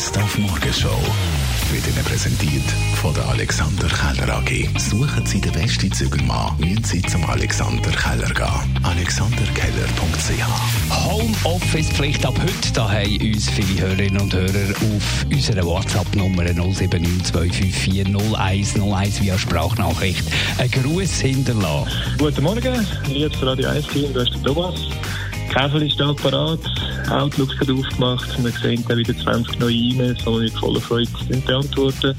Best auf Morgenshow wird Ihnen präsentiert von der Alexander Keller AG. Suchen Sie den besten Zügelmann, müssen Sie zum Alexander Keller gehen. AlexanderKeller.ch Homeoffice-Pflicht ab heute. Da haben uns viele Hörerinnen und Hörer auf unserer WhatsApp-Nummer 07925401001 via Sprachnachricht einen Gruß hinterlassen. Guten Morgen, liebes Radio 1-Team, du bist der Thomas. Käfer ist da parat, Outlook hat aufgemacht, wir sehen dann wieder 20 neue E-Mails, die wir mit voller Freude beantworten.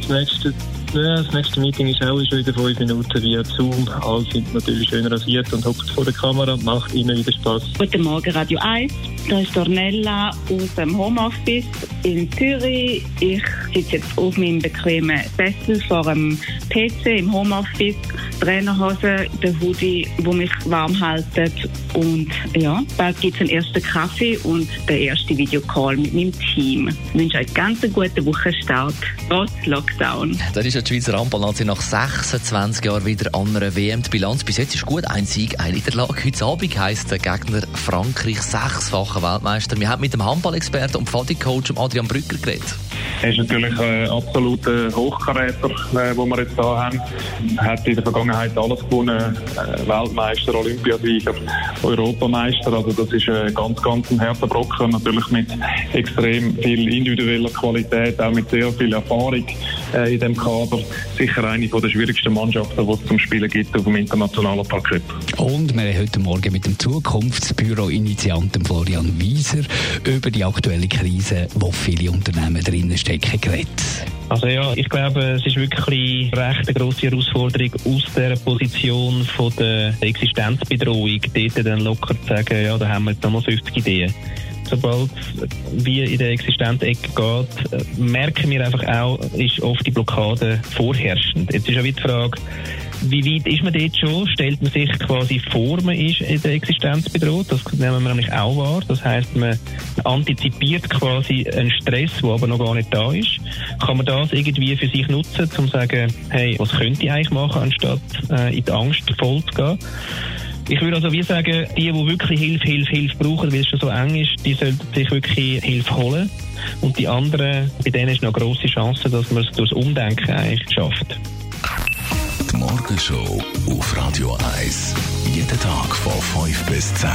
Das nächste ja, das nächste Meeting ist auch schon wieder fünf Minuten via Zoom. Alle sind natürlich schön rasiert und hockt vor der Kamera macht immer wieder Spaß. Guten Morgen, Radio 1. Da ist Ornella aus dem Homeoffice in Zürich. Ich sitze jetzt auf meinem bequemen Sessel vor dem PC im Homeoffice. Trainerhose, der Hoodie, wo mich warm hält. Und ja, bald gibt es einen ersten Kaffee und den ersten Videocall mit meinem Team. Ich wünsche euch ganz einen guten Wochenstart, trotz Lockdown. Das ist die Schweizer Handballnazi nach 26 Jahren wieder an einer WM. Die Bilanz bis jetzt ist gut. Ein Sieg, eine Niederlage. Heute Abend heisst der Gegner Frankreich, sechsfacher Weltmeister. Wir haben mit dem Handballexperten und Pfadi-Coach Adrian Brücker geredet. Er ist natürlich ein absoluter Hochkaräter, äh, den wir jetzt hier haben. Er hat in der Vergangenheit alles gewonnen. Äh, Weltmeister, Olympiasieger, Europameister. Also das ist ein ganz, ganz ein harter Brocken. Natürlich mit extrem viel individueller Qualität, auch mit sehr viel Erfahrung äh, in dem Kader. Sicher eine der schwierigsten Mannschaften, die es zum Spielen gibt auf dem internationalen Parkett. Und wir haben heute Morgen mit dem Zukunftsbüro-Initianten Florian Wieser über die aktuelle Krise, wo viele Unternehmen drinnen stecken, geredet. Also ja, ich glaube, es ist wirklich recht eine grosse Herausforderung aus der Position von der Existenzbedrohung, dort dann locker zu sagen, ja, da haben wir jetzt nochmal 50 Ideen sobald wir in der Existenzecke geht, merken wir einfach auch, ist oft die Blockade vorherrschend. Jetzt ist ja wieder die Frage, wie weit ist man dort schon? Stellt man sich quasi vor, man ist in der Existenz bedroht? Das nehmen wir nämlich auch wahr. Das heißt, man antizipiert quasi einen Stress, der aber noch gar nicht da ist. Kann man das irgendwie für sich nutzen, um zu sagen, hey, was könnte ich eigentlich machen, anstatt äh, in die Angst voll zu gehen? Ich würde also wie sagen, die, die wirklich Hilfe, Hilfe, Hilfe brauchen, weil es schon so eng ist, die sollten sich wirklich Hilfe holen. Und die anderen, bei denen ist noch eine grosse Chance, dass man es durchs Umdenken eigentlich schafft. Die Morgenshow auf Radio 1. Jeden Tag von 5 bis 10.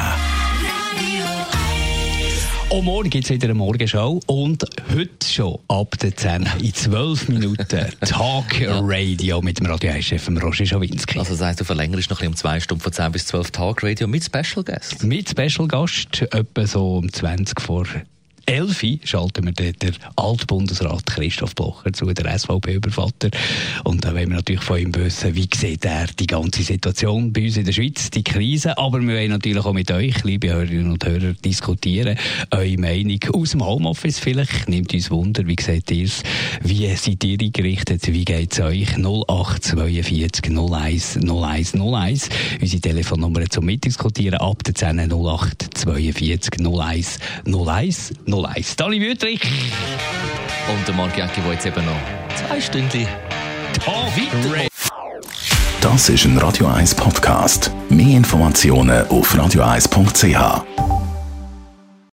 Und morgen gibt es wieder eine Morgenshow und heute schon ab der 10 in 12 Minuten Talk Radio mit dem Radio 1-Chef Roger Schawinski. Also das heisst, du verlängerst noch ein um zwei Stunden von 10 bis 12 Talk Radio mit Special Guest. Mit Special Gast, etwa so um 20 vor 11 schalten wir den, Altbundesrat Christoph Blocher zu, der SVP-Übervater. Und da wollen wir natürlich von ihm wissen, wie sieht er die ganze Situation bei uns in der Schweiz, die Krise. Aber wir wollen natürlich auch mit euch, liebe Hörerinnen und Hörer, diskutieren. Eure Meinung aus dem Homeoffice vielleicht. Nimmt uns Wunder, wie seht ihr es? Wie seid ihr eingerichtet? Wie geht es euch? 0842 01 01 01. Unsere Telefonnummer zum Mitdiskutieren ab der 10 0842 01 01 01. Dani Wüttrich. Und der Marc Jäcki, der jetzt eben noch zwei Stunden. Das ist ein Radio 1 Podcast. Mehr Informationen auf radio1.ch.